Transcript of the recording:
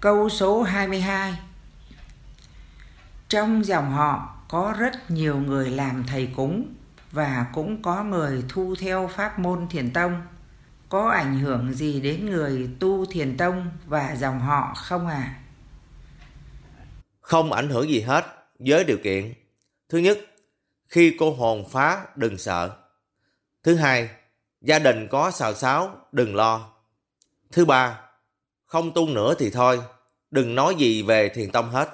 Câu số 22 Trong dòng họ có rất nhiều người làm thầy cúng và cũng có người thu theo pháp môn thiền tông. Có ảnh hưởng gì đến người tu thiền tông và dòng họ không à? Không ảnh hưởng gì hết với điều kiện. Thứ nhất, khi cô hồn phá đừng sợ. Thứ hai, gia đình có xào xáo đừng lo. Thứ ba, không tu nữa thì thôi, đừng nói gì về thiền tông hết.